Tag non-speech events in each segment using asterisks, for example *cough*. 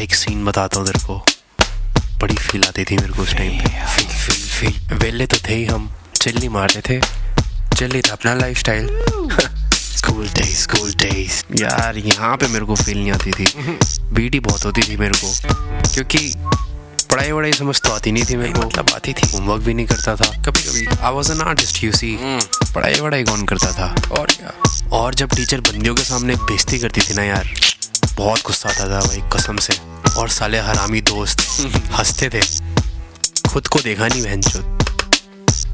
एक सीन बताता हूँ तेरे को। बड़ी फील आती थी मेरे को उस टाइम पे। फील फील फील वेले तो थे ही हम। चिल्ली मारते थे। चिल्ली था अपना life style school days school days यार यहाँ पे मेरे को फील नहीं आती थी। बीटी बहुत होती थी मेरे को। क्योंकि पढ़ाई वढ़ाई समझ तो आती नहीं थी मेरे को। मतलब आती थी। होमवर्क भी नहीं करता था। कभी कभी I was an artist you see पढ़ाई वढ़ाई कौन करता था? और क्या? और जब टीचर बंदियों के सामने बेइज्जती करती थी ना यार बहुत गुस्सा आता था भाई कसम से। और साले हरामी दोस्त *laughs* हँसते थे। खुद को देखा नहीं बहन चुत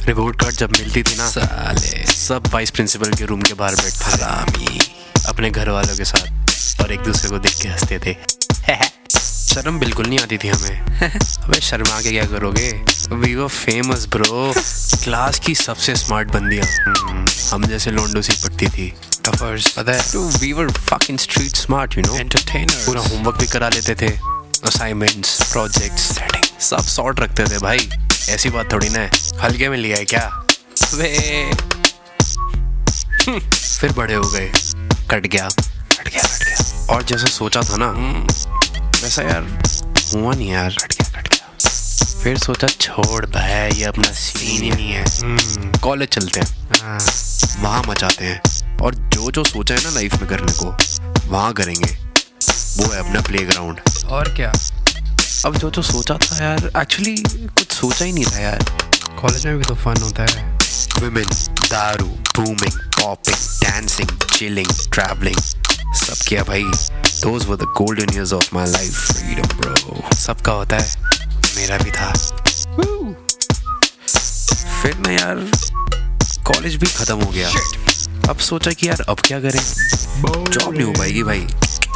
रिपोर्ट कार्ड जब मिलती थी ना साले। सब वाइस प्रिंसिपल के रूम के बाहर बैठते हरामी। अपने घर वालों के साथ और एक दूसरे को देख के हँसते थे। *laughs* शर्म बिल्कुल नहीं आती थी हमें। *laughs* अबे शर्मा के क्या करोगे? We were famous bro class की सबसे स्मार्ट बंदियाँ। हम्म, हम जैसे लोंडो सी पड़ती थी। पता है? We were fucking street smart you know entertainer पूरा होमवर्क भी करा लेते थे। असाइनमेंट्स प्रोजेक्ट्स सब सॉर्ट रखते थे भाई। ऐसी बात थोड़ी ना है। हल्के में लिया है क्या? वे। फिर बड़े हो गए। कट गया। कट गया कट गया। और जैसा सोचा था ना वैसा यार हुआ नहीं यार। कट गया कट गया। फिर सोचा छोड़ भाई ये अपना सीन ही नहीं है। कॉलेज चलते हैं। वहाँ मचाते हैं। और जो जो सोचा है ना लाइफ में करने को वहाँ करेंगे। वो है अपना प्ले ग्राउंड और क्या? अब जो जो सोचा था यार एक्चुअली कुछ सोचा ही नहीं था यार। कॉलेज में भी तो फन होता है। Women, दारू booming popping dancing chilling travelling सब किया भाई those were the golden years of my life freedom bro सबका होता है मेरा भी था। फिर ना यार कॉलेज भी खत्म हो गया। अब सोचा कि यार अब क्या करें? जॉब नहीं हो पाएगी भाई।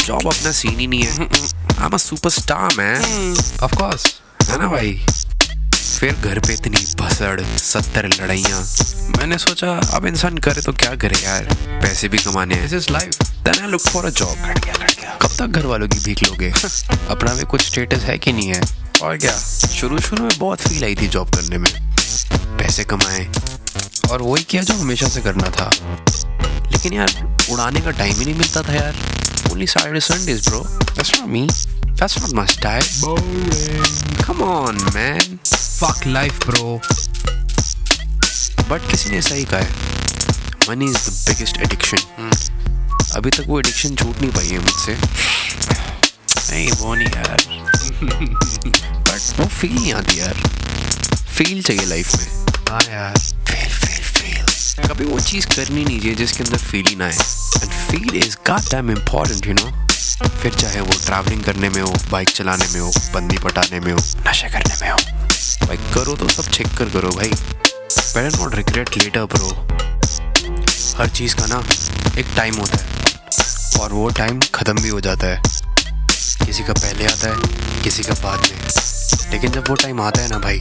जॉब अपना सीन ही नहीं है I am a superstar man of course है ना भाई? फिर घर पे इतनी भसड़ सत्तर लड़ाइयाँ। मैंने सोचा अब इंसान करे तो क्या करे यार? पैसे भी कमाने हैं। This is life then I look for a job कब तक घर वालों की भीख लोगे? अपना में कुछ स्टेटस है कि नहीं है? और क्या? शुरू शुरू में बहुत फील आई थी जॉब करने में। पैसे कमाए। और वही किया जो हमेशा से करना था। लेकिन यार उड़ाने का टाइम ही नहीं मिलता था यार। Only Saturday Sundays bro that's not me that's not my style come on man fuck life bro but किसी ने ऐसा ही कहा है। Money is the biggest addiction अभी तक वो एडिक्शन छूट नहीं पाई है मुझसे। नहीं वो नहीं यार। बट वो फील नहीं आती यार। फील चाहिए लाइफ में। हाँ यार। फील फील फील कभी वो चीज़ करनी नहीं चाहिए जिसके अंदर फील ही ना आए। Feel is goddamn important you know फिर चाहे वो ट्रैवलिंग करने में हो बाइक चलाने में हो, बंदी पटाने में हो, नशे करने में हो भाई करो तो सब चेक कर करो भाई। Better not regret later bro हर चीज़ का ना एक टाइम होता है, और वो टाइम ख़त्म भी हो जाता है। किसी का पहले आता है, किसी का बाद में। लेकिन जब वो टाइम आता है ना भाई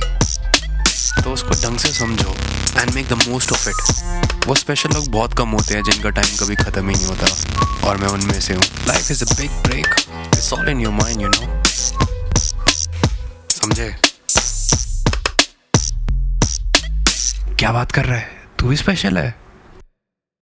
तो उसको ढंग से समझो and make the most of it वो स्पेशल लोग बहुत कम होते हैं जिनका टाइम कभी ख़त्म ही नहीं होता और मैं उनमें से हूँ। Life is a big break it's all in your mind you know समझे? क्या बात कर रहा है? तू भी स्पेशल है?